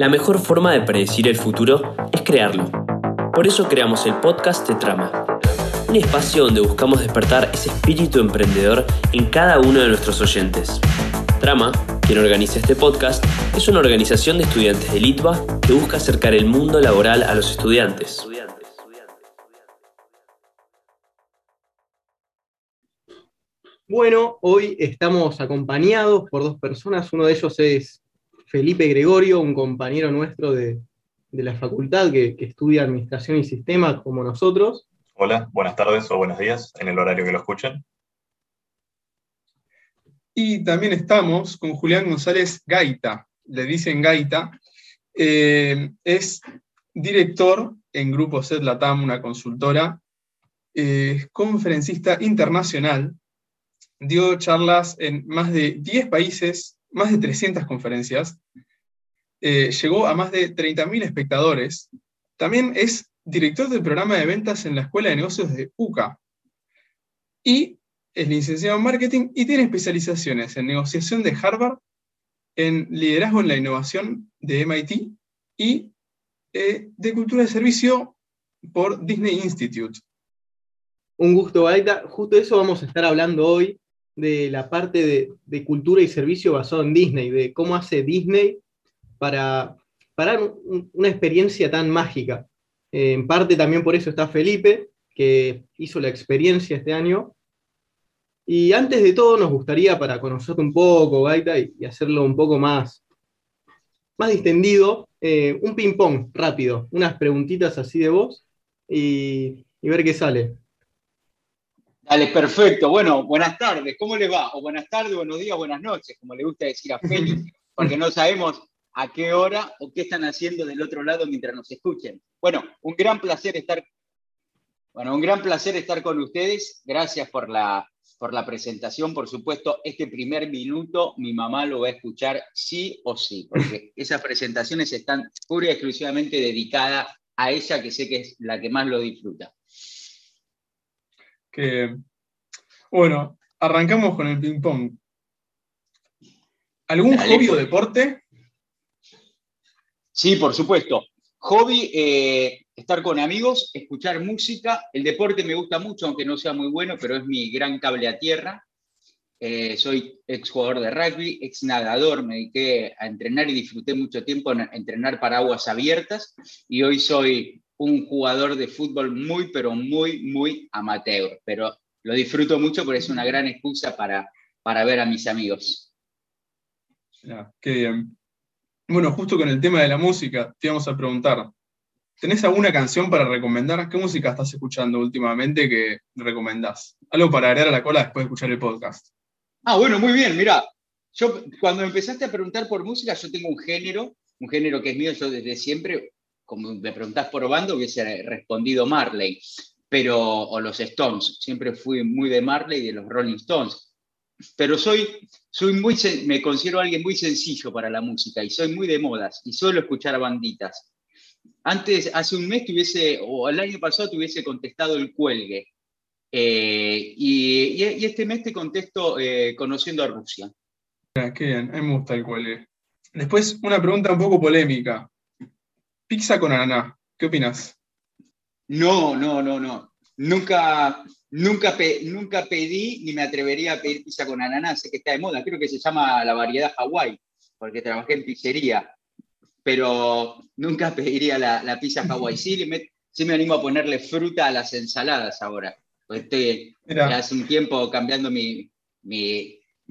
La mejor forma de predecir el futuro es crearlo. Por eso creamos el podcast de Trama, un espacio donde buscamos despertar ese espíritu emprendedor en cada uno de nuestros oyentes. Trama, quien organiza este podcast, es una organización de estudiantes de Litva que busca acercar el mundo laboral a los estudiantes. Bueno, hoy estamos acompañados por dos personas. Uno de ellos es Felipe Gregorio, un compañero nuestro de, la facultad que, estudia Administración y Sistemas como nosotros. Hola, buenas tardes o buenos días, en el horario que lo escuchen. Y también estamos con Julián González Gaita, le dicen Gaita, eh, es director en Grupo Set Latam, una consultora, eh, conferencista internacional, dio charlas en más de 10 países, más de 300 conferencias, eh, llegó a más de 30.000 espectadores. También es director del programa de ventas en la Escuela de Negocios de UCA. Y es licenciado en marketing y tiene especializaciones en negociación de Harvard, en liderazgo en la innovación de MIT y eh, de cultura de servicio por Disney Institute. Un gusto, Aida. Justo eso vamos a estar hablando hoy, de la parte de, cultura y servicio basado en Disney, de cómo hace Disney para, para una experiencia tan mágica. Eh, en parte también por eso está Felipe, que hizo la experiencia este año. Y antes de todo nos gustaría, para conocerte un poco, Gaita, y, hacerlo un poco más, más distendido, eh, un ping-pong rápido, unas preguntitas así de vos y ver qué sale. Dale, perfecto. Bueno, buenas tardes. ¿Cómo le va? O buenas tardes, buenos días, buenas noches, como le gusta decir a Félix, porque no sabemos a qué hora o qué están haciendo del otro lado mientras nos escuchen. Bueno, un gran placer estar, bueno, un gran placer estar con ustedes. Gracias por la, por la presentación. Por supuesto, este primer minuto mi mamá lo va a escuchar sí o sí, porque esas presentaciones están pura y exclusivamente dedicadas a ella, que sé que es la que más lo disfruta que, bueno, arrancamos con el ping-pong. ¿Algún hobby o pues. deporte? Sí, por supuesto. Hobby, eh, estar con amigos, escuchar música. El deporte me gusta mucho, aunque no sea muy bueno, pero es mi gran cable a tierra. Eh, soy ex jugador de rugby, ex nadador, me dediqué a entrenar y disfruté mucho tiempo en entrenar para aguas abiertas y hoy soy un jugador de fútbol muy, pero muy, muy amateur, pero lo disfruto mucho porque es una gran excusa para, para ver a mis amigos. qué bien. Bueno, justo con el tema de la música, te íbamos a preguntar, ¿tenés alguna canción para recomendar? ¿Qué música estás escuchando últimamente que recomendás? Algo para agregar a la cola después de escuchar el podcast. Ah, bueno, muy bien, mira, yo cuando empezaste a preguntar por música, yo tengo un género, un género que es mío, yo desde siempre como me preguntás por bando, hubiese respondido Marley, pero, o los Stones, siempre fui muy de Marley y de los Rolling Stones, pero soy, soy muy, me considero alguien muy sencillo para la música y soy muy de modas y suelo escuchar banditas. Antes, hace un mes tuviese, o el año pasado tuviese contestado el cuelgue, eh, y, este mes te contesto eh, conociendo a Rusia. Qué bien, a mí me gusta el cuelgue. Después, una pregunta un poco polémica. Pizza con ananá, ¿qué opinas? No, no, no, no. Nunca, nunca, nunca pedí ni me atrevería a pedir pizza con ananá, sé que está de moda, creo que se llama la variedad Hawái, porque trabajé en pizzería, pero nunca pediría la, pizza Hawái. Sí, me, sí me animo a ponerle fruta a las ensaladas ahora, porque estoy hace un tiempo cambiando mi,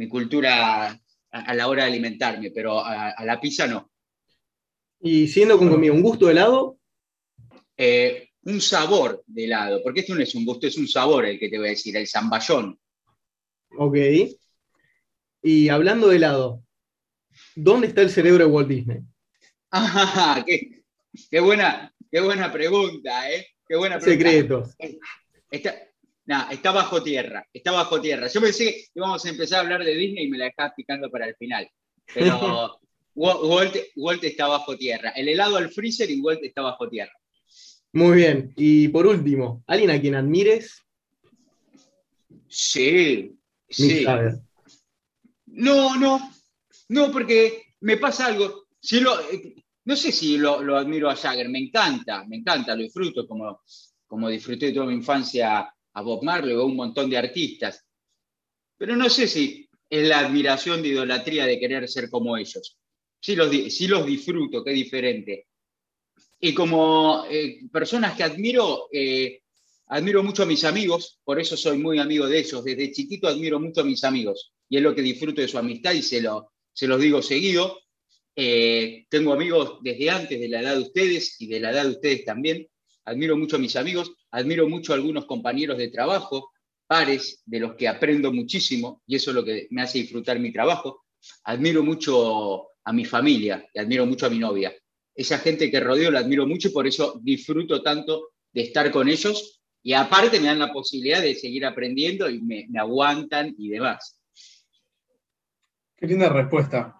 cultura a, la hora de alimentarme, pero a la pizza no. Y siendo con comida, ¿un gusto de helado? Eh, un sabor de helado, porque esto no es un gusto, es un sabor el que te voy a decir, el zamballón. Ok. Y hablando de helado, ¿dónde está el cerebro de Walt Disney? Ah, qué, buena, qué buena pregunta, ¿eh? Qué buena pregunta. Secretos. Está, está bajo tierra, está bajo tierra. Yo pensé que íbamos a empezar a hablar de Disney y me la dejabas picando para el final. Pero Walt, está bajo tierra. El helado al freezer y Walt está bajo tierra. Muy bien. Y por último, ¿alguien a quien admires? Sí. sí. No, no. No, porque me pasa algo. Si lo, no sé si lo, admiro a Jagger, me encanta, me encanta, lo disfruto como, como disfruté toda mi infancia a Bob Marley o a un montón de artistas. Pero no sé si es la admiración de idolatría de querer ser como ellos. Sí los, los disfruto, qué diferente. Y como eh, personas que admiro, eh, admiro mucho a mis amigos, por eso soy muy amigo de ellos. Desde chiquito admiro mucho a mis amigos y es lo que disfruto de su amistad y se, lo, se los digo seguido. Eh, tengo amigos desde antes de la edad de ustedes y de la edad de ustedes también. Admiro mucho a mis amigos, admiro mucho a algunos compañeros de trabajo, pares de los que aprendo muchísimo y eso es lo que me hace disfrutar mi trabajo. Admiro mucho a mi familia y admiro mucho a mi novia. Esa gente que rodeo la admiro mucho y por eso disfruto tanto de estar con ellos y aparte me dan la posibilidad de seguir aprendiendo y me, aguantan y demás. Qué linda respuesta.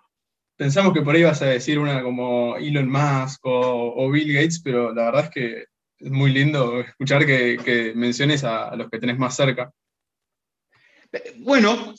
Pensamos que por ahí vas a decir una como Elon Musk o, Bill Gates, pero la verdad es que es muy lindo escuchar que, menciones a, los que tenés más cerca. Bueno,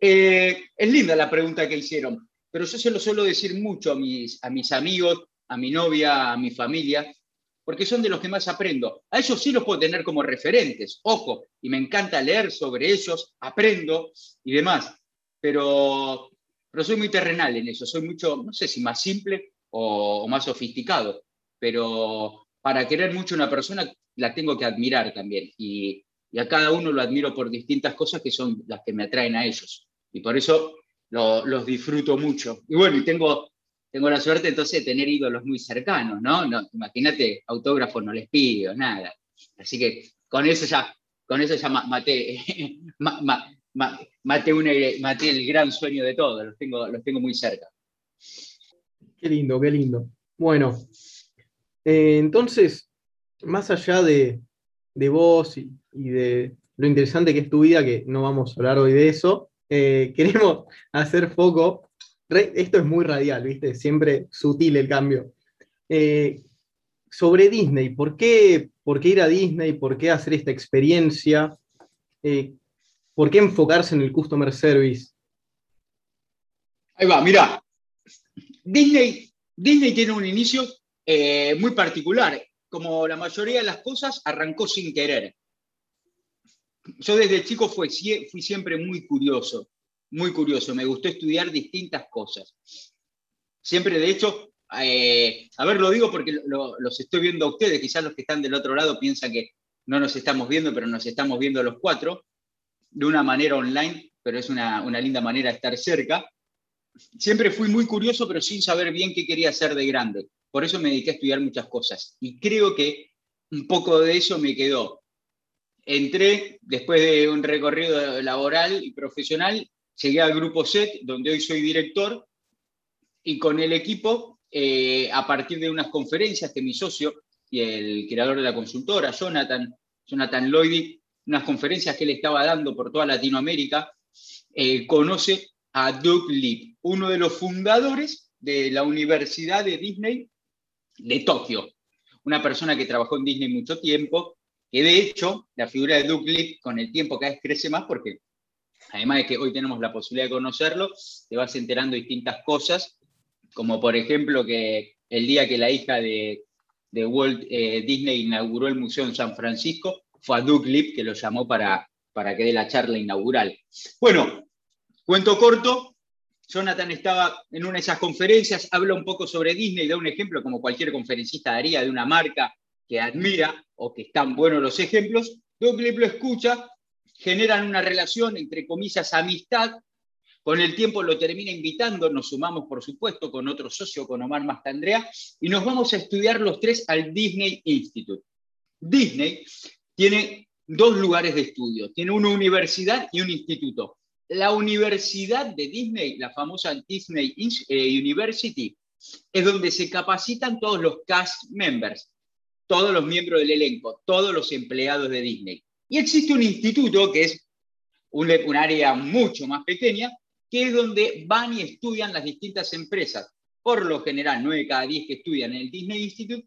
eh, es linda la pregunta que hicieron, pero yo se lo suelo decir mucho a mis, a mis amigos, a mi novia, a mi familia, porque son de los que más aprendo. A ellos sí los puedo tener como referentes, ojo, y me encanta leer sobre ellos, aprendo y demás, pero, pero soy muy terrenal en eso, soy mucho, no sé si más simple o, más sofisticado, pero para querer mucho a una persona la tengo que admirar también, y, a cada uno lo admiro por distintas cosas que son las que me atraen a ellos, y por eso los disfruto mucho. Y bueno, y tengo tengo la suerte entonces de tener ídolos muy cercanos, ¿no? no imagínate, autógrafos no les pido, nada. Así que con eso ya, con eso ya maté, maté, el gran sueño de todos, los tengo, los tengo muy cerca. Qué lindo, qué lindo. Bueno, eh, entonces, más allá de, vos y, de lo interesante que es tu vida, que no vamos a hablar hoy de eso, eh, queremos hacer foco esto es muy radial, ¿viste? Siempre sutil el cambio. Eh, sobre Disney, ¿por qué, ¿por qué, ir a Disney? ¿Por qué hacer esta experiencia? Eh, ¿Por qué enfocarse en el customer service? Ahí va, mira. Disney, Disney tiene un inicio muy particular. Como la mayoría de las cosas, arrancó sin querer. Yo desde chico fui siempre muy curioso muy curioso, me gustó estudiar distintas cosas. Siempre, de hecho, eh, a ver, lo digo porque los estoy viendo a ustedes, quizás los que están del otro lado piensan que no nos estamos viendo, pero nos estamos viendo los cuatro, de una manera online, pero es una, una linda manera de estar cerca. Siempre fui muy curioso, pero sin saber bien qué quería hacer de grande. Por eso me dediqué a estudiar muchas cosas. Y creo que un poco de eso me quedó. Entré después de un recorrido laboral y profesional llegué al grupo SET, donde hoy soy director, y con el equipo, eh, a partir de unas conferencias que mi socio y el creador de la consultora, Jonathan, Jonathan Lloyd, unas conferencias que él estaba dando por toda Latinoamérica, eh, conoce a Doug Lip, uno de los fundadores de la Universidad de Disney de Tokio, una persona que trabajó en Disney mucho tiempo, de hecho la figura de Lip con el tiempo cada vez crece más porque además de que hoy tenemos la posibilidad de conocerlo, te vas enterando de distintas cosas, como por ejemplo que el día que la hija de, Walt eh, Disney inauguró el Museo en San Francisco, fue a Lip que lo llamó para, para que dé la charla inaugural. Bueno, cuento corto, Jonathan estaba en una de esas conferencias, habla un poco sobre Disney, da un ejemplo como cualquier conferencista daría de una marca que admira o que están buenos los ejemplos. Doug Lip lo escucha generan una relación, entre comillas, amistad. Con el tiempo lo termina invitando, nos sumamos, por supuesto, con otro socio, con Omar Mastandrea, y nos vamos a estudiar los tres al Disney Institute. Disney tiene dos lugares de estudio, tiene una universidad y un instituto. La universidad de Disney, la famosa Disney eh, University, es donde se capacitan todos los cast members, todos los miembros del elenco, todos los empleados de Disney. Y existe un instituto que es un, área mucho más pequeña, que es donde van y estudian las distintas empresas. Por lo general, 9 de cada 10 que estudian en el Disney Institute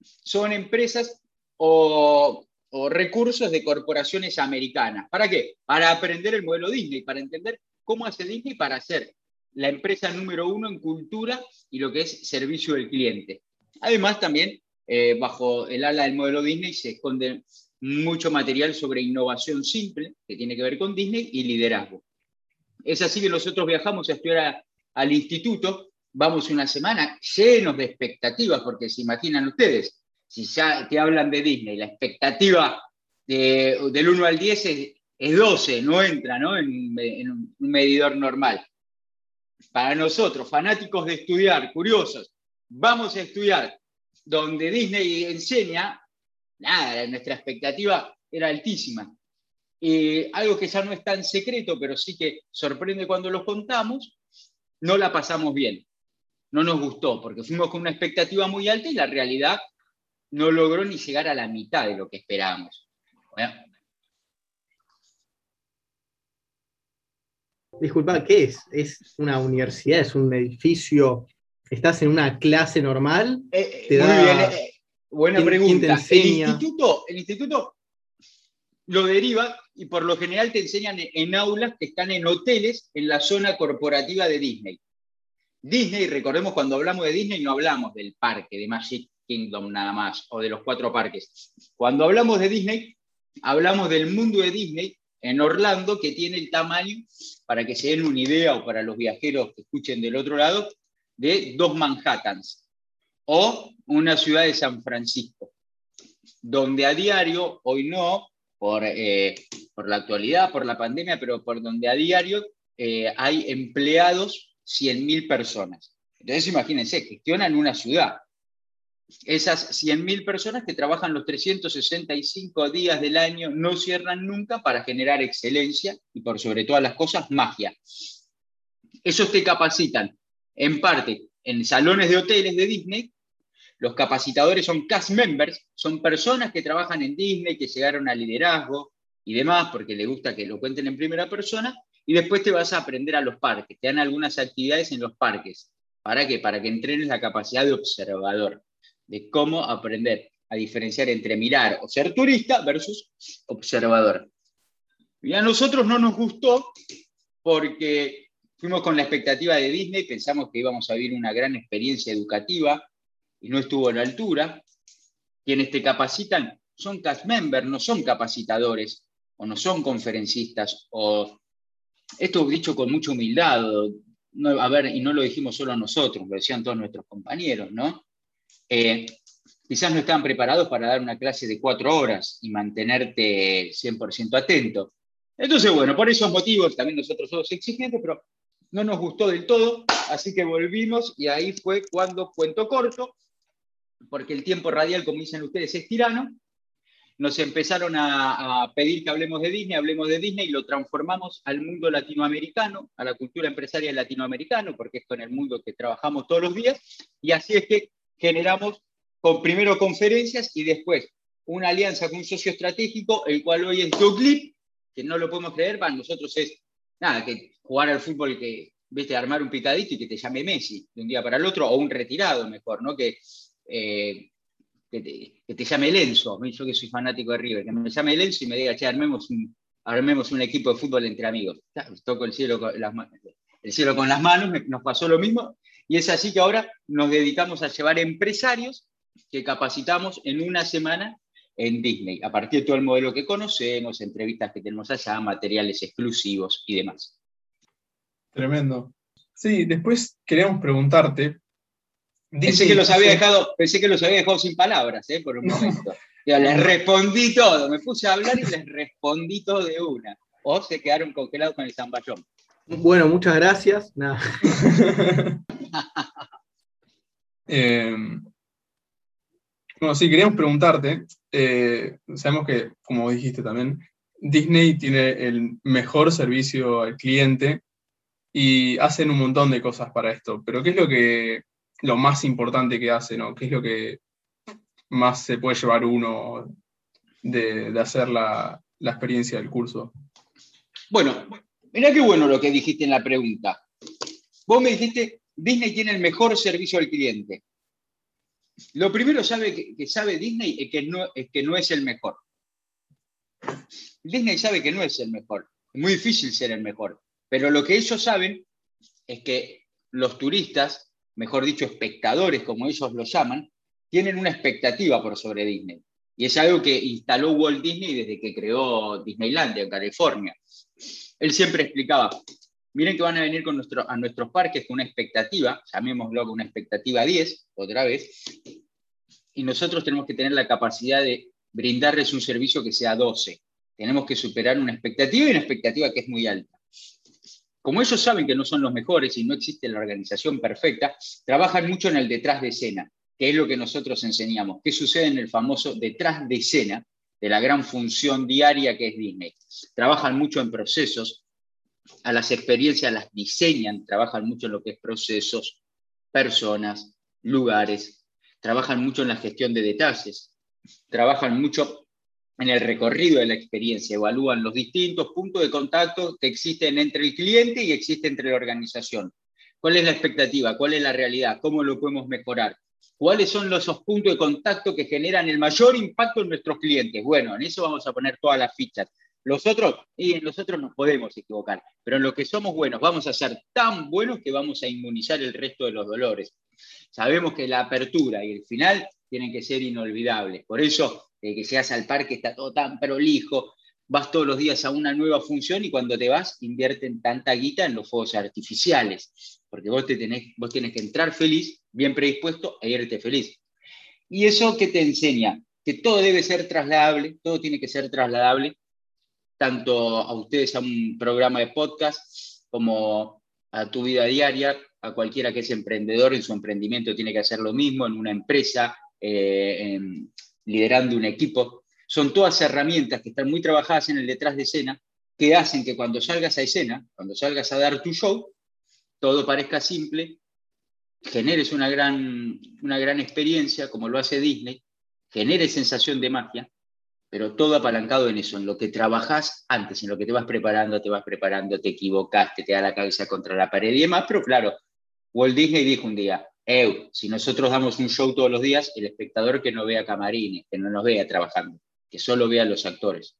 son empresas o, o recursos de corporaciones americanas. ¿Para qué? Para aprender el modelo Disney, para entender cómo hace Disney para hacer la empresa número uno en cultura y lo que es servicio del cliente. Además, también eh, bajo el ala del modelo Disney se esconde mucho material sobre innovación simple, que tiene que ver con Disney, y liderazgo. Es así que nosotros viajamos a estudiar al instituto, vamos una semana llenos de expectativas, porque se imaginan ustedes, si ya te hablan de Disney, la expectativa del 1 al 10 es, 12, no entra ¿no? En, en un medidor normal. Para nosotros, fanáticos de estudiar, curiosos, vamos a estudiar donde Disney enseña, nada, nuestra expectativa era altísima. algo que ya no es tan secreto, pero sí que sorprende cuando lo contamos, no la pasamos bien. No nos gustó, porque fuimos con una expectativa muy alta y la realidad no logró ni llegar a la mitad de lo que esperábamos. Disculpa, ¿qué es? ¿Es una universidad? ¿Es un edificio? ¿Estás en una clase normal? Eh, eh, muy bien, eh, buena pregunta. El instituto, el instituto lo deriva y por lo general te enseñan en aulas que están en hoteles en la zona corporativa de Disney. Disney, recordemos cuando hablamos de Disney no hablamos del parque, de Magic Kingdom nada más, o de los cuatro parques. Cuando hablamos de Disney, hablamos del mundo de Disney en Orlando, que tiene el tamaño, para que se den una idea o para los viajeros que escuchen del otro lado, de dos Manhattans o una ciudad de San Francisco, donde a diario, hoy no, por, eh, por la actualidad, por la pandemia, pero por donde a diario eh, hay empleados 100.000 personas. Entonces imagínense, gestionan una ciudad esas 100.000 personas que trabajan los 365 días del año no cierran nunca para generar excelencia y por sobre todas las cosas magia. Esos te capacitan en parte en salones de hoteles de Disney. Los capacitadores son cast members, son personas que trabajan en Disney, que llegaron al liderazgo y demás, porque les gusta que lo cuenten en primera persona, y después te vas a aprender a los parques. Te dan algunas actividades en los parques. ¿Para qué? Para que entrenes la capacidad de observador de cómo aprender a diferenciar entre mirar o ser turista versus observador. Y a nosotros no nos gustó porque fuimos con la expectativa de Disney, pensamos que íbamos a vivir una gran experiencia educativa y no estuvo a la altura. Quienes te capacitan son cast members, no son capacitadores o no son conferencistas. O... Esto dicho con mucha humildad, a ver, y no lo dijimos solo nosotros, lo decían todos nuestros compañeros, ¿no? Eh, quizás no estaban preparados para dar una clase de cuatro horas y mantenerte 100% atento. Entonces, bueno, por esos motivos también nosotros somos exigentes, pero no nos gustó del todo, así que volvimos y ahí fue cuando cuento corto, porque el tiempo radial, como dicen ustedes, es tirano. Nos empezaron a, pedir que hablemos de Disney, hablemos de Disney y lo transformamos al mundo latinoamericano, a la cultura empresarial latinoamericana, porque es con el mundo que trabajamos todos los días. Y así es que generamos con, primero conferencias y después una alianza con un socio estratégico, el cual hoy es Doclip, que no lo podemos creer, para nosotros es nada, que jugar al fútbol que, viste, armar un picadito y que te llame Messi de un día para el otro, o un retirado mejor, ¿no? Que, eh, que, te, llame Lenzo, yo que soy fanático de River, que me llame Lenzo y me diga, che, armemos un, armemos un equipo de fútbol entre amigos. Toco el cielo con las, el cielo con las manos, nos pasó lo mismo, y es así que ahora nos dedicamos a llevar empresarios que capacitamos en una semana en Disney, a partir de todo el modelo que conocemos, entrevistas que tenemos allá, materiales exclusivos y demás. Tremendo. Sí, después queríamos preguntarte. Pensé que, los había dejado, pensé que los había dejado sin palabras, ¿eh? por un momento. les respondí todo, me puse a hablar y les respondí todo de una. O se quedaron congelados con el zamballón. Bueno, muchas gracias. Eh, bueno, sí, queríamos preguntarte, eh, sabemos que, como dijiste también, Disney tiene el mejor servicio al cliente y hacen un montón de cosas para esto, pero ¿qué es lo que lo más importante que hacen o qué es lo que más se puede llevar uno de, hacer la, la experiencia del curso? Bueno, Mirá qué bueno lo que dijiste en la pregunta. Vos me dijiste, Disney tiene el mejor servicio al cliente. Lo primero que, sabe Disney es que, no, es que no es el mejor. Disney sabe que no es el mejor. Es muy difícil ser el mejor. Pero lo que ellos saben es que los turistas, mejor dicho, espectadores, como ellos lo llaman, tienen una expectativa por sobre Disney. Y es algo que instaló Walt Disney desde que creó Disneylandia en California. Él siempre explicaba, miren que van a venir con nuestro, a nuestros parques con una expectativa, llamémoslo una expectativa 10, otra vez, y nosotros tenemos que tener la capacidad de brindarles un servicio que sea 12. Tenemos que superar una expectativa y una expectativa que es muy alta. Como ellos saben que no son los mejores y no existe la organización perfecta, trabajan mucho en el detrás de escena que es lo que nosotros enseñamos. ¿Qué sucede en el famoso detrás de escena de la gran función diaria que es Disney? Trabajan mucho en procesos, a las experiencias las diseñan, trabajan mucho en lo que es procesos, personas, lugares, trabajan mucho en la gestión de detalles, trabajan mucho en el recorrido de la experiencia, evalúan los distintos puntos de contacto que existen entre el cliente y existe entre la organización. ¿Cuál es la expectativa? ¿Cuál es la realidad? ¿Cómo lo podemos mejorar? ¿Cuáles son los puntos de contacto que generan el mayor impacto en nuestros clientes? Bueno, en eso vamos a poner todas las fichas. Los otros, y en los otros nos podemos equivocar, pero en lo que somos buenos vamos a ser tan buenos que vamos a inmunizar el resto de los dolores. Sabemos que la apertura y el final tienen que ser inolvidables. Por eso, de que seas al parque está todo tan prolijo, vas todos los días a una nueva función y cuando te vas invierten tanta guita en los fuegos artificiales, porque vos, te tenés, vos tenés que entrar feliz, bien predispuesto e irte feliz. ¿Y eso qué te enseña? Que todo debe ser trasladable, todo tiene que ser trasladable, tanto a ustedes a un programa de podcast como a tu vida diaria, a cualquiera que es emprendedor en su emprendimiento tiene que hacer lo mismo, en una empresa, eh, liderando un equipo. Son todas herramientas que están muy trabajadas en el detrás de escena, que hacen que cuando salgas a escena, cuando salgas a dar tu show, todo parezca simple, generes una gran, una gran experiencia, como lo hace Disney, genere sensación de magia, pero todo apalancado en eso, en lo que trabajas antes, en lo que te vas preparando, te vas preparando, te equivocaste, te da la cabeza contra la pared y demás, pero claro, Walt Disney dijo un día, si nosotros damos un show todos los días, el espectador que no vea camarines, que no nos vea trabajando, que solo vean los actores.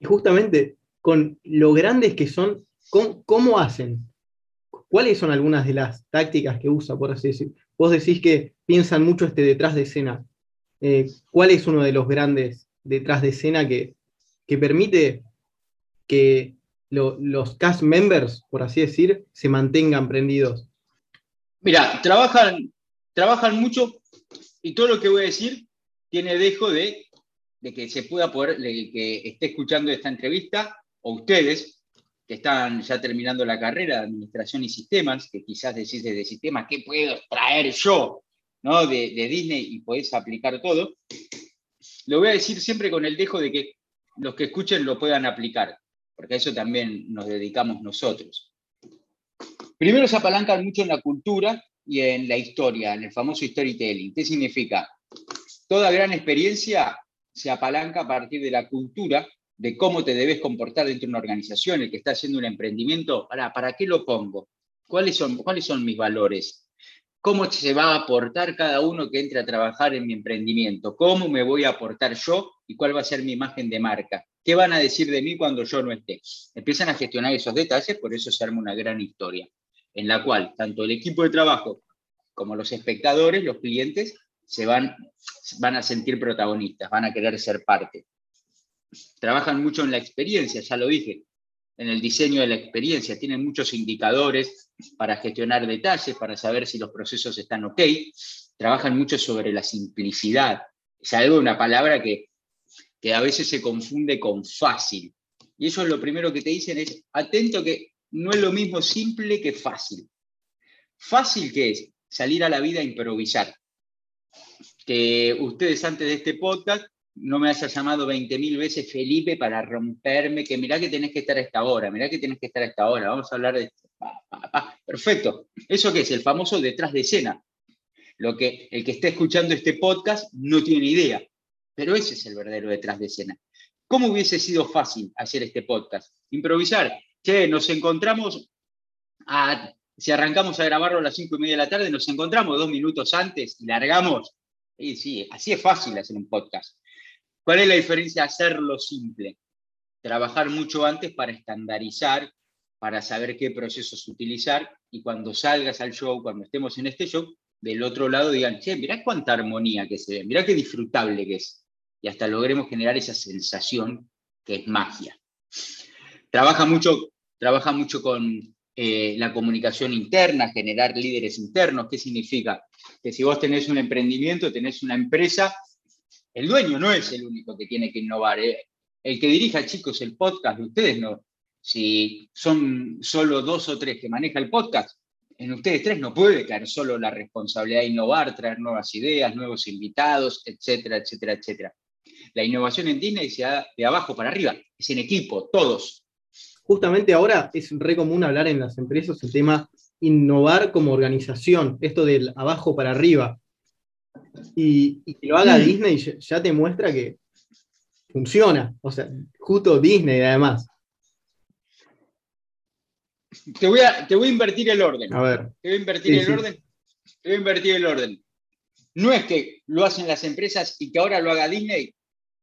Y justamente con lo grandes que son, ¿cómo, hacen? ¿Cuáles son algunas de las tácticas que usa, por así decir? Vos decís que piensan mucho este detrás de escena. Eh, ¿Cuál es uno de los grandes detrás de escena que, permite que los cast members, por así decir, se mantengan prendidos? Mira, trabajan, trabajan mucho y todo lo que voy a decir tiene dejo de de que se pueda poder, que esté escuchando esta entrevista, o ustedes, que están ya terminando la carrera de Administración y Sistemas, que quizás decís desde sistemas, ¿qué puedo traer yo ¿no? de, Disney y podés aplicar todo? Lo voy a decir siempre con el dejo de que los que escuchen lo puedan aplicar, porque a eso también nos dedicamos nosotros. Primero se apalancan mucho en la cultura y en la historia, en el famoso storytelling. ¿Qué significa? Toda gran experiencia se apalanca a partir de la cultura de cómo te debes comportar dentro de una organización, el que está haciendo un emprendimiento, ¿para, ¿para qué lo pongo? ¿Cuáles son, ¿Cuáles son mis valores? ¿Cómo se va a aportar cada uno que entre a trabajar en mi emprendimiento? ¿Cómo me voy a aportar yo y cuál va a ser mi imagen de marca? ¿Qué van a decir de mí cuando yo no esté? Empiezan a gestionar esos detalles, por eso se arma una gran historia, en la cual tanto el equipo de trabajo como los espectadores, los clientes, se van, van a sentir protagonistas, van a querer ser parte. Trabajan mucho en la experiencia, ya lo dije, en el diseño de la experiencia. Tienen muchos indicadores para gestionar detalles, para saber si los procesos están ok. Trabajan mucho sobre la simplicidad. Es algo, una palabra que, que a veces se confunde con fácil. Y eso es lo primero que te dicen, es atento que no es lo mismo simple que fácil. Fácil que es salir a la vida a improvisar que ustedes antes de este podcast no me haya llamado 20.000 veces Felipe para romperme, que mirá que tenés que estar a esta hora, mirá que tenés que estar a esta hora, vamos a hablar de esto. Perfecto. ¿Eso qué es? El famoso detrás de escena. Lo que el que está escuchando este podcast no tiene idea, pero ese es el verdadero detrás de escena. ¿Cómo hubiese sido fácil hacer este podcast? Improvisar. Che, nos encontramos si arrancamos a grabarlo a las cinco y media de la tarde, nos encontramos dos minutos antes y largamos Sí, sí, así es fácil hacer un podcast. ¿Cuál es la diferencia hacerlo simple? Trabajar mucho antes para estandarizar para saber qué procesos utilizar y cuando salgas al show, cuando estemos en este show, del otro lado digan, che, mirá cuánta armonía que se ve, mirá qué disfrutable que es. Y hasta logremos generar esa sensación que es magia. Trabaja mucho, trabaja mucho con eh, la comunicación interna, generar líderes internos. ¿Qué significa? Que si vos tenés un emprendimiento, tenés una empresa, el dueño no es el único que tiene que innovar. ¿eh? El que dirija, chicos, el podcast de ustedes no, si son solo dos o tres que maneja el podcast, en ustedes tres no puede caer solo la responsabilidad de innovar, traer nuevas ideas, nuevos invitados, etcétera, etcétera, etcétera. La innovación en Disney se da de abajo para arriba, es en equipo, todos. Justamente ahora es re común hablar en las empresas el tema innovar como organización, esto del abajo para arriba. Y, que lo haga mm. Disney ya te muestra que funciona. O sea, justo Disney además. Te voy, a, te voy a invertir el orden. A ver. Te voy a invertir el orden. Te voy a invertir el orden. No es que lo hacen las empresas y que ahora lo haga Disney,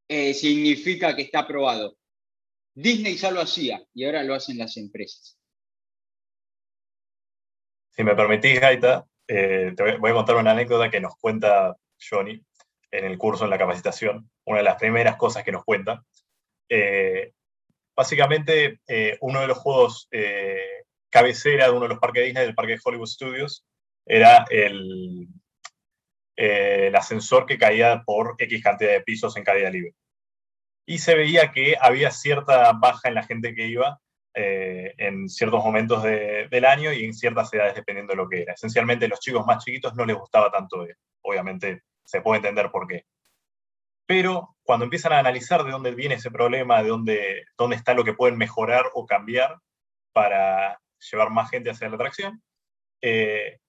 eh, significa que está aprobado. Disney ya lo hacía y ahora lo hacen las empresas. Si me permitís, Gaita, eh, voy a contar una anécdota que nos cuenta Johnny en el curso, en la capacitación. Una de las primeras cosas que nos cuenta. Eh, básicamente, uno de los juegos cabecera de uno de los parques Disney, del parque de Hollywood Studios, era el, eh, el ascensor que caía por X cantidad de pisos en caída libre. Y se veía que había cierta baja en la gente que iba eh, en ciertos momentos del año y en ciertas edades, dependiendo de lo que era. Esencialmente, los chicos más chiquitos no les gustaba tanto. Obviamente, se puede entender por qué. Pero cuando empiezan a analizar de dónde viene ese problema, de dónde, dónde está lo que pueden mejorar o cambiar para llevar más gente hacia la atracción. Eh,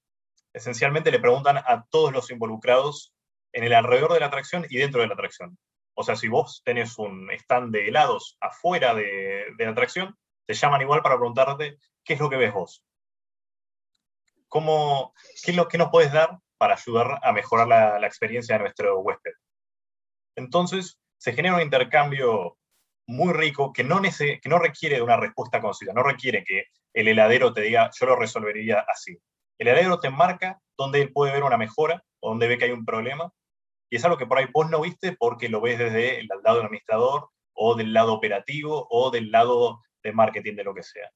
esencialmente le preguntan a todos los involucrados en el alrededor de la atracción y dentro de la atracción. O sea, si vos tenés un stand de helados afuera de, la atracción, te llaman igual para preguntarte qué es lo que ves vos. ¿Cómo, qué, es lo, que nos puedes dar para ayudar a mejorar la, experiencia de nuestro huésped? Entonces, se genera un intercambio muy rico que no, que no requiere de una respuesta concisa, no requiere que el heladero te diga, yo lo resolvería así. El heladero te marca dónde él puede ver una mejora o dónde ve que hay un problema, y es algo que por ahí vos no viste porque lo ves desde el lado del administrador o del lado operativo o del lado de marketing, de lo que sea.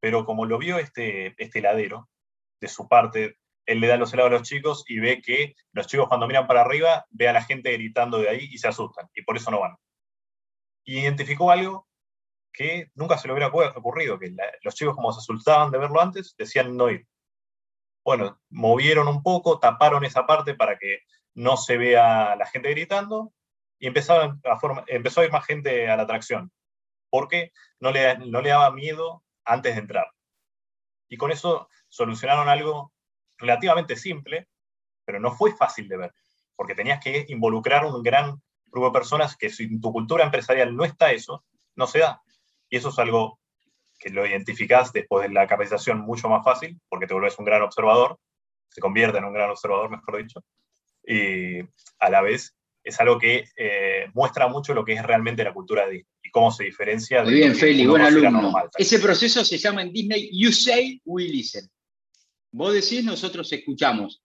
Pero como lo vio este, este heladero, de su parte, él le da los helados a los chicos y ve que los chicos cuando miran para arriba, ve a la gente gritando de ahí y se asustan, y por eso no van. Y identificó algo que nunca se le hubiera ocurrido, que los chicos como se asustaban de verlo antes, decían no ir. Bueno, movieron un poco, taparon esa parte para que no se vea la gente gritando y empezaron a empezó a ir más gente a la atracción, porque no le, no le daba miedo antes de entrar. Y con eso solucionaron algo relativamente simple, pero no fue fácil de ver, porque tenías que involucrar un gran grupo de personas que si en tu cultura empresarial no está eso, no se da. Y eso es algo que lo identificás después de la capacitación mucho más fácil, porque te vuelves un gran observador, se convierte en un gran observador, mejor dicho, y a la vez es algo que eh, muestra mucho lo que es realmente la cultura de Disney y cómo se diferencia Muy bien, Feli, buen alumno. Ese proceso se llama en Disney You Say, We Listen. Vos decís, nosotros escuchamos.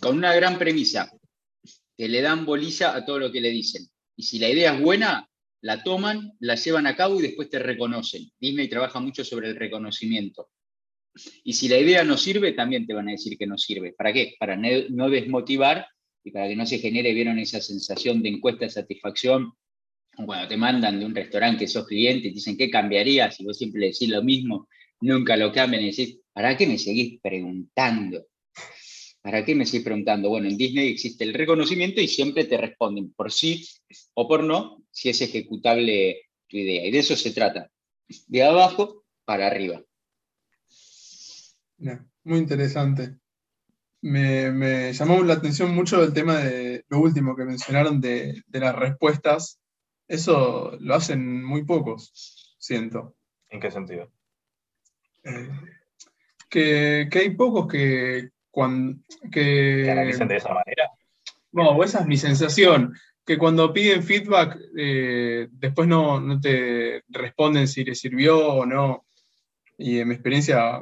Con una gran premisa, que le dan bolilla a todo lo que le dicen. Y si la idea es buena, la toman, la llevan a cabo y después te reconocen. Disney trabaja mucho sobre el reconocimiento. Y si la idea no sirve, también te van a decir que no sirve. ¿Para qué? Para no desmotivar y para que no se genere, vieron esa sensación de encuesta de satisfacción. Cuando te mandan de un restaurante que sos cliente y te dicen, ¿qué cambiarías? Si vos siempre decís lo mismo, nunca lo cambian y decís, ¿para qué me seguís preguntando? ¿Para qué me seguís preguntando? Bueno, en Disney existe el reconocimiento y siempre te responden por sí o por no si es ejecutable tu idea. Y de eso se trata, de abajo para arriba. muy interesante. Me, llamó la atención mucho el tema de lo último que mencionaron de, las respuestas. Eso lo hacen muy pocos, siento. ¿En qué sentido? Eh, que, hay pocos que, cuando, que... ¿Que analicen de esa manera? No, esa es mi sensación que cuando piden feedback, eh, después no, te responden si les sirvió o no. Y en mi experiencia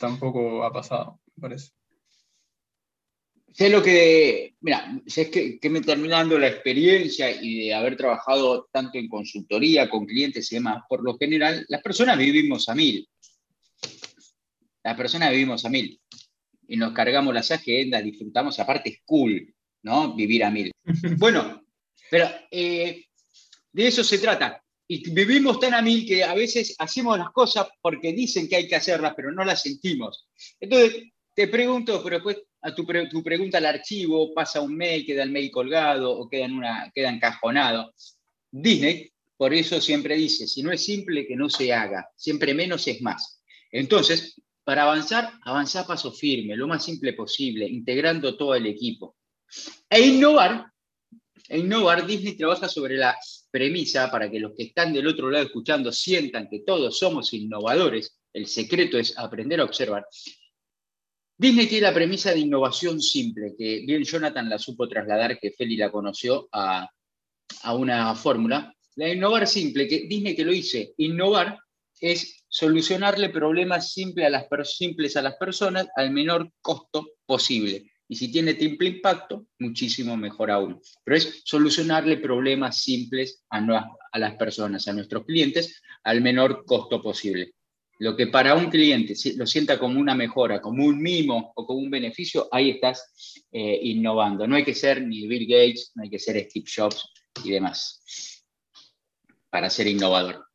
tampoco ha pasado, me parece. Sé lo que, mira, sé que, que me terminando la experiencia y de haber trabajado tanto en consultoría con clientes y demás, por lo general, las personas vivimos a mil. Las personas vivimos a mil. Y nos cargamos las agendas, disfrutamos, aparte es cool, ¿no? Vivir a mil. Bueno, pero eh, de eso se trata. Y vivimos tan a mil que a veces hacemos las cosas porque dicen que hay que hacerlas, pero no las sentimos. Entonces, te pregunto, pero después a tu, pregunta al archivo, pasa un mail, queda el mail colgado o queda, una, queda encajonado. Disney, por eso siempre dice, si no es simple, que no se haga. Siempre menos es más. Entonces, para avanzar, avanzar paso firme, lo más simple posible, integrando todo el equipo. E innovar, e innovar, Disney trabaja sobre la premisa para que los que están del otro lado escuchando sientan que todos somos innovadores. El secreto es aprender a observar. Disney tiene la premisa de innovación simple, que bien Jonathan la supo trasladar, que Feli la conoció a, una fórmula. La innovar simple, que Disney que lo dice, innovar es solucionarle problemas simples a, las, personas al menor costo posible. Y si tiene triple impacto, muchísimo mejor aún. Pero es solucionarle problemas simples a las personas, a nuestros clientes, al menor costo posible. Lo que para un cliente lo sienta como una mejora, como un mimo o como un beneficio, ahí estás eh, innovando. No hay que ser ni Bill Gates, no hay que ser Steve Jobs y demás para ser innovador.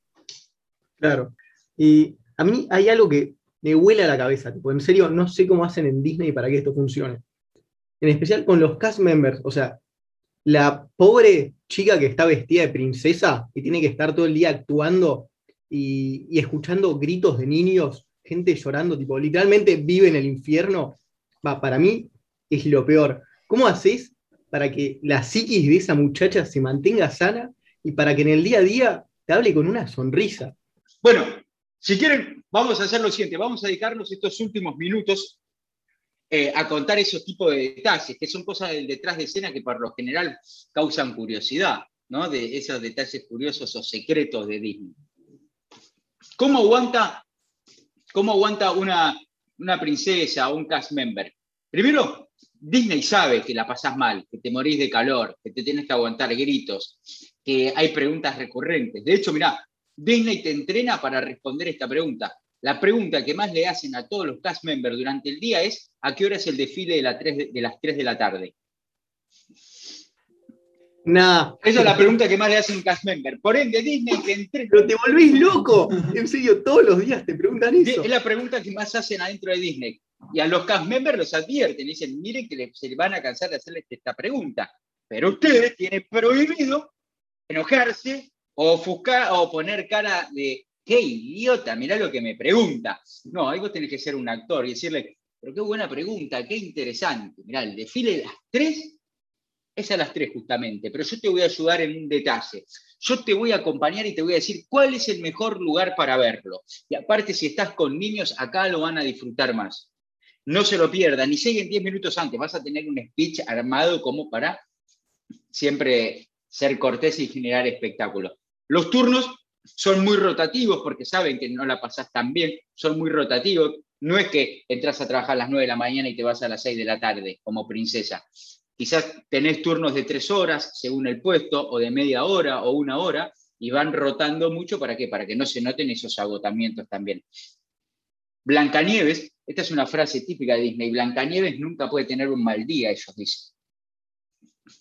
Claro. Y a mí hay algo que me huele a la cabeza, en serio, no sé cómo hacen en Disney para que esto funcione en especial con los cast members, o sea, la pobre chica que está vestida de princesa y tiene que estar todo el día actuando y, escuchando gritos de niños, gente llorando, tipo, literalmente vive en el infierno, va, para mí es lo peor. ¿Cómo haces para que la psiquis de esa muchacha se mantenga sana y para que en el día a día te hable con una sonrisa? Bueno, si quieren, vamos a hacer lo siguiente, vamos a dedicarnos estos últimos minutos eh, a contar esos tipos de detalles, que son cosas del detrás de escena que por lo general causan curiosidad, ¿no? De esos detalles curiosos o secretos de Disney. ¿Cómo aguanta, cómo aguanta una, una princesa o un cast member? Primero, Disney sabe que la pasás mal, que te morís de calor, que te tienes que aguantar gritos, que hay preguntas recurrentes. De hecho, mira, Disney te entrena para responder esta pregunta. La pregunta que más le hacen a todos los cast members durante el día es ¿a qué hora es el desfile de, las 3 de la tarde? Nada. Esa es la pregunta que más le hacen cast members. Por ende, Disney te entrena. Pero te volvés loco. En serio, todos los días te preguntan eso. Es la pregunta que más hacen adentro de Disney. Y a los cast members los advierten. Dicen, miren que se le van a cansar de hacerles esta pregunta. Pero ustedes tienen prohibido enojarse o, ofuscar, o poner cara de qué idiota, mirá lo que me pregunta. No, ahí vos tenés que ser un actor y decirle, pero qué buena pregunta, qué interesante. Mirá, el desfile de las tres es a las tres justamente, pero yo te voy a ayudar en un detalle. Yo te voy a acompañar y te voy a decir cuál es el mejor lugar para verlo. Y aparte, si estás con niños, acá lo van a disfrutar más. No se lo pierdan, ni siguen 10 minutos antes, vas a tener un speech armado como para siempre ser cortés y generar espectáculo. Los turnos son muy rotativos porque saben que no la pasás tan bien, son muy rotativos. No es que entras a trabajar a las 9 de la mañana y te vas a las 6 de la tarde como princesa. Quizás tenés turnos de 3 horas según el puesto, o de media hora o una hora, y van rotando mucho para qué? Para que no se noten esos agotamientos también. Blancanieves, esta es una frase típica de Disney, Blancanieves nunca puede tener un mal día, ellos dicen.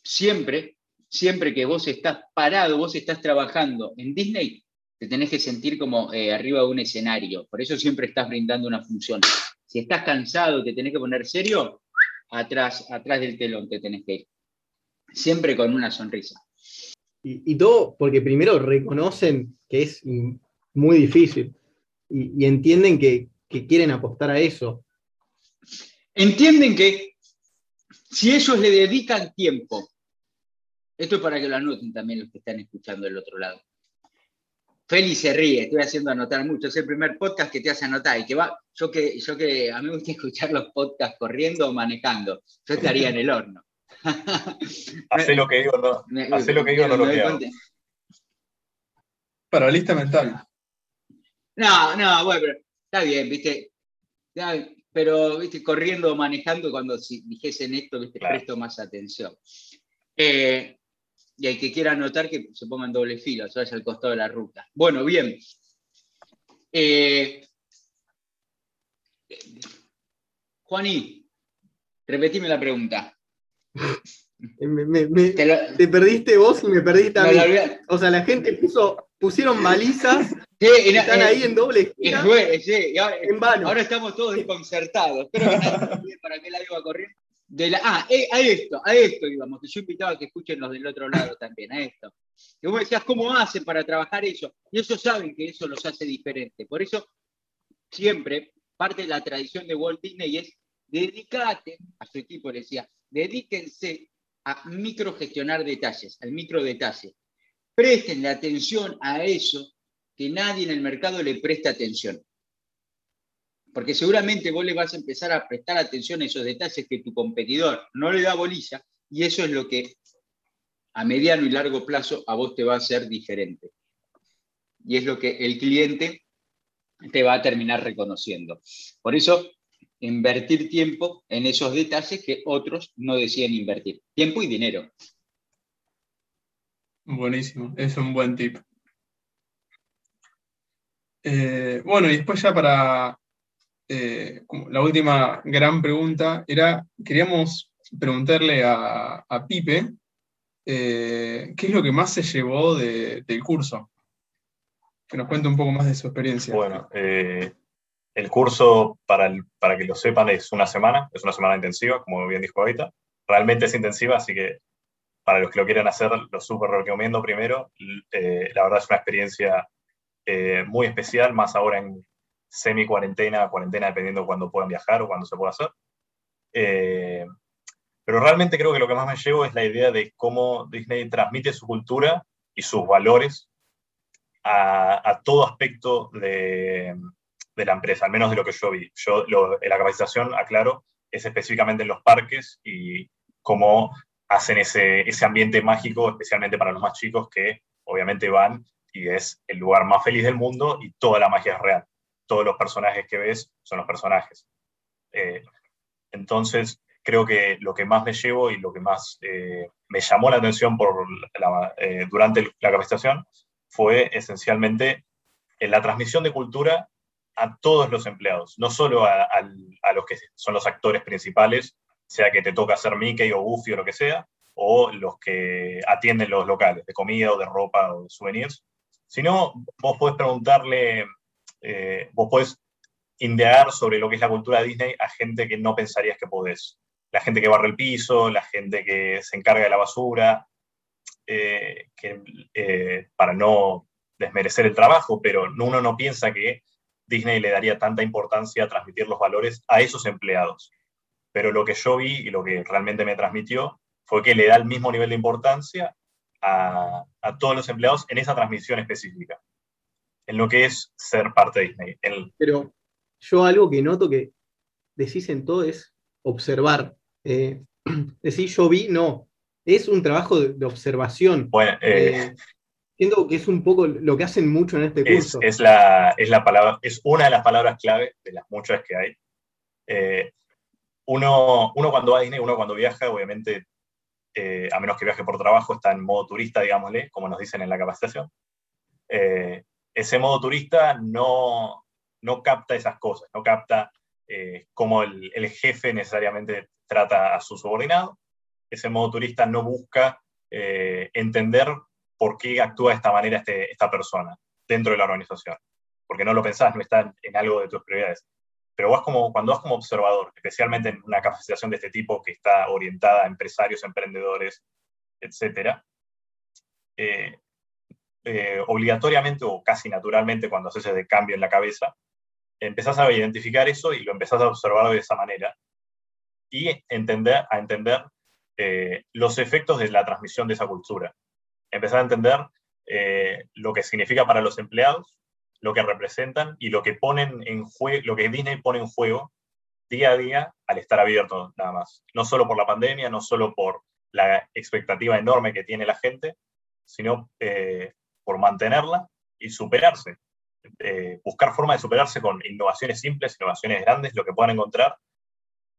Siempre, siempre que vos estás parado, vos estás trabajando en Disney, te tenés que sentir como eh, arriba de un escenario. Por eso siempre estás brindando una función. Si estás cansado, te tenés que poner serio, atrás, atrás del telón te tenés que ir. Siempre con una sonrisa. Y, todo porque primero reconocen que es muy difícil y, entienden que, que quieren apostar a eso. Entienden que si ellos le dedican tiempo, esto es para que lo anoten también los que están escuchando del otro lado Feli se ríe, estoy haciendo anotar mucho. Es el primer podcast que te hace anotar y que va. Yo que, yo que a mí me gusta escuchar los podcasts corriendo o manejando. Yo estaría en el horno. Hace lo que digo, no. Hace lo que digo, no lo que hago. Para lista mental. No, no, bueno, pero está bien, viste, pero viste, corriendo, manejando, cuando si dijesen esto, viste, presto más atención. Eh, y hay que quiera anotar que se pongan doble fila, o sea, al costado de la ruta. Bueno, bien. Eh, Juaní, repetime la pregunta. te, perdiste vos y me perdiste a mí. O sea, la gente puso, pusieron balizas están ahí en doble fila. ahora, en vano. ahora estamos todos desconcertados. Espero que para qué la iba corriendo. De la, ah, eh, a esto, a esto íbamos, que yo invitaba a que escuchen los del otro lado también, a esto. Y vos decías, ¿cómo hacen para trabajar eso? Y ellos saben que eso los hace diferente. Por eso, siempre, parte de la tradición de Walt Disney es dedicate, a su equipo decía, dedíquense a microgestionar detalles, al micro detalle. Prestenle atención a eso que nadie en el mercado le presta atención. Porque seguramente vos le vas a empezar a prestar atención a esos detalles que tu competidor no le da bolilla y eso es lo que a mediano y largo plazo a vos te va a hacer diferente. Y es lo que el cliente te va a terminar reconociendo. Por eso, invertir tiempo en esos detalles que otros no deciden invertir. Tiempo y dinero. Buenísimo, es un buen tip. Eh, bueno, y después ya para eh, la última gran pregunta era, queríamos preguntarle a, Pipe eh, qué es lo que más se llevó del curso. Que nos cuente un poco más de su experiencia. Bueno, el curso, para, para que lo sepan, es una semana, es una semana intensiva, como bien dijo ahorita. Realmente es intensiva, así que para los que lo quieran hacer, lo súper recomiendo primero. la verdad es una experiencia eh, muy especial, más ahora en semi-cuarentena, cuarentena dependiendo de cuándo puedan viajar o cuándo se pueda hacer. Eh, pero realmente creo que lo que más me llevo es la idea de cómo Disney transmite su cultura y sus valores a, todo aspecto de, de, la empresa, al menos de lo que yo vi. Yo, la capacitación, aclaro, es específicamente en los parques y cómo hacen ese, ese ambiente mágico, especialmente para los más chicos que obviamente van y es el lugar más feliz del mundo y toda la magia es real. Todos los personajes que ves son los personajes. Eh, entonces, creo que lo que más me llevo y lo que más eh, me llamó la atención por eh, durante la capacitación fue esencialmente la transmisión de cultura a todos los empleados, no solo a, los que son los actores principales, sea que te toca ser Mickey o Goofy o lo que sea, o los que atienden los locales de comida o de ropa o de souvenirs, si no, vos podés preguntarle, eh, vos podés indagar sobre lo que es la cultura de Disney a gente que no pensarías que podés. La gente que barre el piso, la gente que se encarga de la basura, eh, que, eh, para no desmerecer el trabajo, pero uno no piensa que Disney le daría tanta importancia a transmitir los valores a esos empleados. Pero lo que yo vi y lo que realmente me transmitió fue que le da el mismo nivel de importancia a, todos los empleados en esa transmisión específica, en lo que es ser parte de Disney. Pero yo algo que noto que decís en todo es observar. Eh, decir yo vi, no. Es un trabajo de, observación. Bueno, eh, eh, siento que es un poco lo que hacen mucho en este curso. Es, la, es, la palabra, es una de las palabras clave de las muchas que hay. uno, uno cuando va a Disney, uno cuando viaja, obviamente eh, a menos que viaje por trabajo, está en modo turista, digámosle, como nos dicen en la capacitación. Eh, ese modo turista no, no capta esas cosas, no capta eh, cómo el, jefe necesariamente trata a su subordinado. Ese modo turista no busca entender por qué actúa de esta manera este, esta persona dentro de la organización, porque no lo pensás, no está en algo de tus prioridades pero vas como, cuando vas como observador, especialmente en una capacitación de este tipo que está orientada a empresarios, emprendedores, etc., eh, eh, obligatoriamente o casi naturalmente cuando haces ese cambio en la cabeza, empezás a identificar eso y lo empezás a observar de esa manera y entender, a entender eh, los efectos de la transmisión de esa cultura. Empezar a entender lo que significa para los empleados lo que representan y lo que ponen en lo que Disney pone en juego día a día al estar abierto nada más. No solo por la pandemia, no solo por la expectativa enorme que tiene la gente, sino eh, por mantenerla y superarse. eh, buscar formas de superarse con innovaciones simples, innovaciones grandes, lo que puedan encontrar,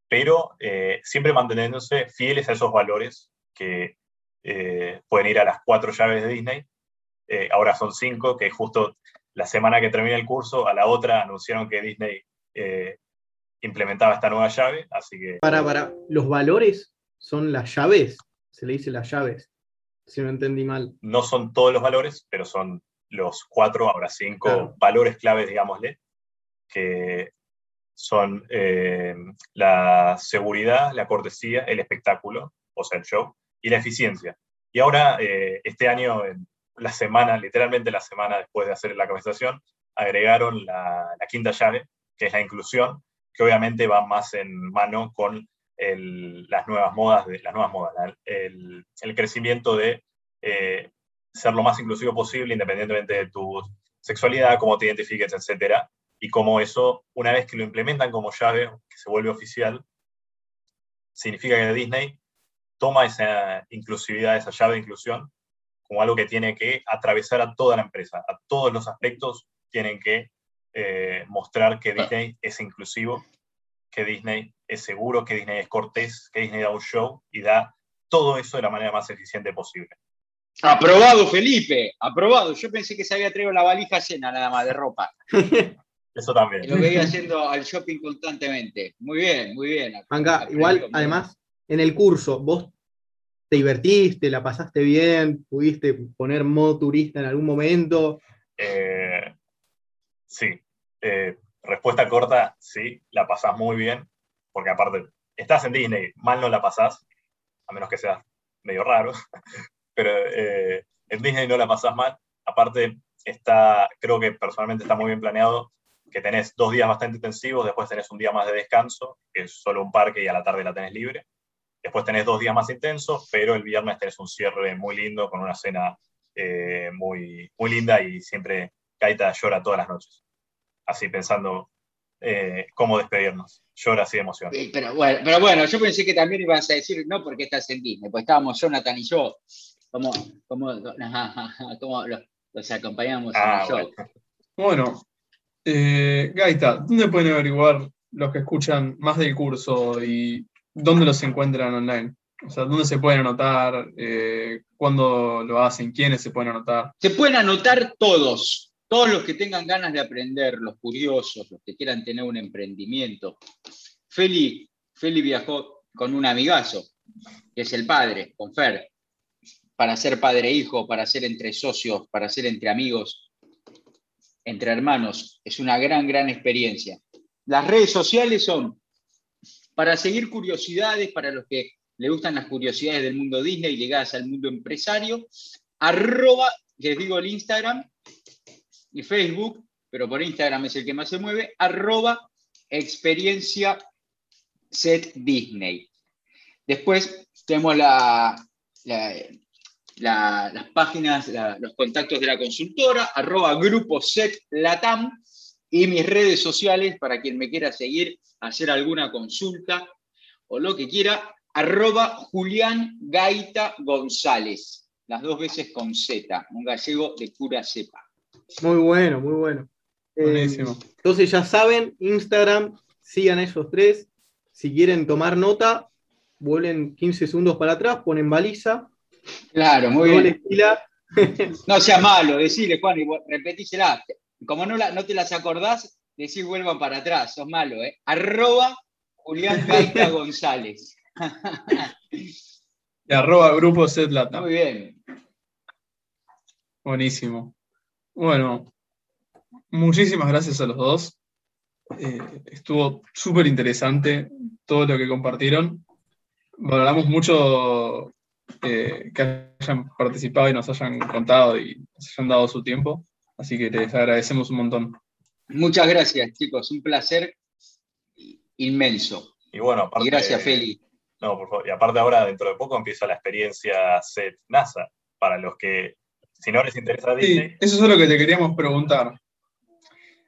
pero eh, siempre manteniéndose fieles a esos valores que eh, pueden ir a las cuatro llaves de Disney. ahora son cinco, que justo la semana que termina el curso, a la otra anunciaron que Disney implementaba esta nueva llave, así que... Para, para, los valores son las llaves, se le dice las llaves, si no entendí mal. No son todos los valores, pero son los cuatro, ahora cinco valores claves, digámosle, que son eh, la seguridad, la cortesía, el espectáculo, o sea, el show, y la eficiencia. Y ahora, eh, este año, en la semana, literalmente la semana después de hacer la conversación, agregaron la, quinta llave, que es la inclusión, que obviamente va más en mano con las nuevas modas, de, las nuevas modas el, crecimiento de eh, ser lo más inclusivo posible, independientemente de tu sexualidad, cómo te identifiques, etcétera, y cómo eso, una vez que lo implementan como llave, que se vuelve oficial, significa que Disney toma esa inclusividad, esa llave de inclusión, como algo que tiene que atravesar a toda la empresa, a todos los aspectos tienen que eh, mostrar que Disney es inclusivo, que Disney es seguro, que Disney es cortés, que Disney da un show y da todo eso de la manera más eficiente posible. Aprobado, Felipe, aprobado. Yo pensé que se había traído la valija llena nada más de ropa. Eso también. lo veía haciendo al shopping constantemente. Muy bien, muy bien. Manga, igual, además, en el curso, vos te divertiste, la pasaste bien, pudiste poner modo turista en algún momento. Eh, sí. Eh, respuesta corta, sí, la pasás muy bien, porque aparte, estás en Disney, mal no la pasás, a menos que seas medio raro, pero eh, en Disney no la pasás mal. Aparte, está, creo que personalmente está muy bien planeado, que tenés dos días bastante intensivos, después tenés un día más de descanso, que es solo un parque y a la tarde la tenés libre. Después tenés dos días más intensos, pero el viernes tenés un cierre muy lindo, con una cena eh, muy, muy linda y siempre Kaita llora todas las noches. Así pensando eh, cómo despedirnos. Llora así de emoción. Pero bueno, pero bueno, yo pensé que también ibas a decir, no porque estás en Disney, pues estábamos Jonathan y yo ¿Cómo, cómo, cómo los, acompañamos en el ah, show? Bueno, eh, Gaita, ¿dónde pueden averiguar los que escuchan más del curso y dónde los encuentran online? O sea, ¿dónde se pueden anotar? Eh, ¿Cuándo lo hacen? ¿Quiénes se pueden anotar? Se pueden anotar todos, todos los que tengan ganas de aprender, los curiosos, los que quieran tener un emprendimiento. Feli, Feli viajó con un amigazo, que es el padre, con Fer para ser padre e para ser entre socios, para ser entre amigos, entre hermanos. Es una gran, gran experiencia. Las redes sociales son para seguir curiosidades, para los que le gustan las curiosidades del mundo Disney ligadas al mundo empresario, arroba, les digo el Instagram y Facebook, pero por Instagram es el que más se mueve, arroba experiencia set Disney. Después tenemos la, las páginas, los contactos de la consultora, arroba grupo set latam y mis redes sociales para quien me quiera seguir, hacer alguna consulta o lo que quiera, arroba Julián Gaita González, las dos veces con Z, un gallego de pura cepa. Muy bueno, muy bueno. Eh, entonces ya saben, Instagram, sigan esos tres. Si quieren tomar nota, vuelven 15 segundos para atrás, ponen baliza Claro, muy bien. no sea malo, decirle, Juan, y repetísela. Como no, no te las acordás, decís vuelvan para atrás, sos malo, ¿eh? Arroba Julián Gaita González. y arroba Grupo Zetlata. Muy bien. Buenísimo. Bueno, muchísimas gracias a los dos. Eh, estuvo súper interesante todo lo que compartieron. Valoramos mucho que hayan participado y nos hayan contado y nos hayan dado su tiempo. Así que les agradecemos un montón. Muchas gracias, chicos. Un placer inmenso. Y bueno, aparte, gracias, Feli. No, por favor. Y aparte ahora, dentro de poco, empieza la experiencia SET NASA. Para los que, si no les interesa Disney... eso es lo que te queríamos preguntar.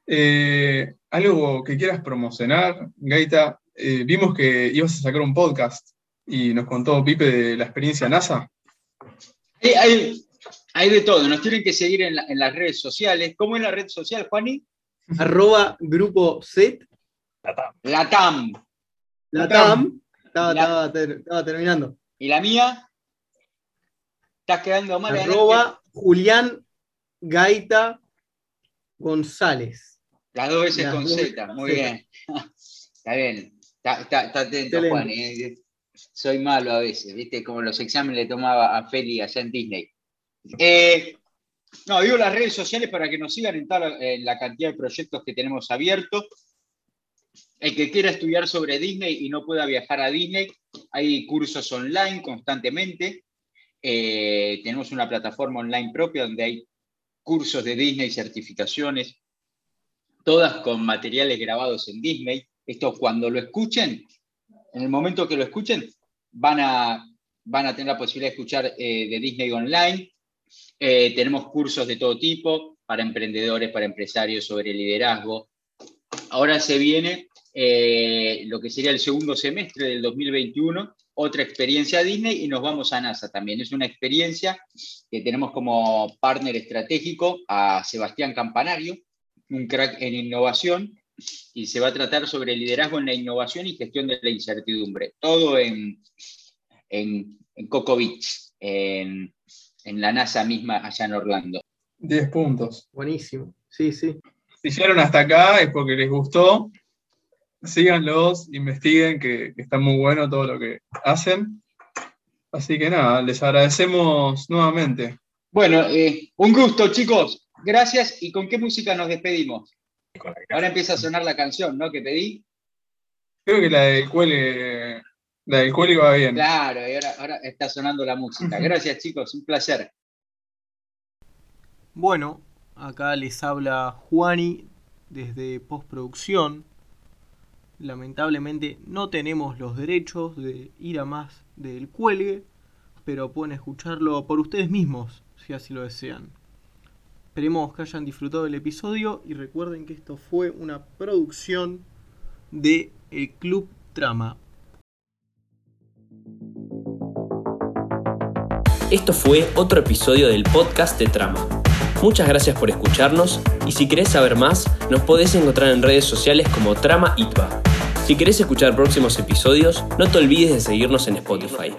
Eh, algo que quieras promocionar, Gaita. Eh, vimos que ibas a sacar un podcast y nos contó Pipe de la experiencia NASA. Hay de todo, nos tienen que seguir en, las redes sociales. ¿Cómo es la red social, Juani? Arroba grupo Z. La TAM. La TAM. Estaba, terminando. ¿Y la mía? Estás quedando mal. Arroba Julián Gaita González. Las dos veces con Z, muy bien. Está bien. Está, atento, Juan. ¿eh? Soy malo a veces, ¿viste? Como los exámenes le tomaba a Feli allá en Disney. Eh, no, digo las redes sociales para que nos sigan en, en la cantidad de proyectos que tenemos abiertos. El que quiera estudiar sobre Disney y no pueda viajar a Disney, hay cursos online constantemente. Eh, tenemos una plataforma online propia donde hay cursos de Disney, certificaciones, todas con materiales grabados en Disney. Esto cuando lo escuchen, en el momento que lo escuchen, van a, van a tener la posibilidad de escuchar eh, de Disney online. Eh, tenemos cursos de todo tipo para emprendedores, para empresarios sobre liderazgo. Ahora se viene eh, lo que sería el segundo semestre del 2021, otra experiencia Disney y nos vamos a NASA también. Es una experiencia que tenemos como partner estratégico a Sebastián Campanario, un crack en innovación, y se va a tratar sobre liderazgo en la innovación y gestión de la incertidumbre. Todo en, en, Coco Beach, en, en la NASA misma allá en Orlando. 10 puntos. Buenísimo. Sí, sí. Si llegaron hasta acá es porque les gustó síganlos, investiguen, que, está muy bueno todo lo que hacen. Así que nada, les agradecemos nuevamente. Bueno, eh, un gusto, chicos. Gracias. ¿Y con qué música nos despedimos? Ahora empieza a sonar la canción, ¿no? Que pedí. Creo que la del cuele, la del cuele va bien. Claro, y ahora, ahora está sonando la música. Gracias, chicos. Un placer. Bueno, acá les habla Juani desde postproducción Lamentablemente no tenemos los derechos de ir a más del cuelgue, pero pueden escucharlo por ustedes mismos, si así lo desean. Esperemos que hayan disfrutado del episodio y recuerden que esto fue una producción de El Club Trama. Esto fue otro episodio del podcast de Trama. Muchas gracias por escucharnos y si querés saber más, nos podés encontrar en redes sociales como Trama Itba. Si querés escuchar próximos episodios, no te olvides de seguirnos en Spotify.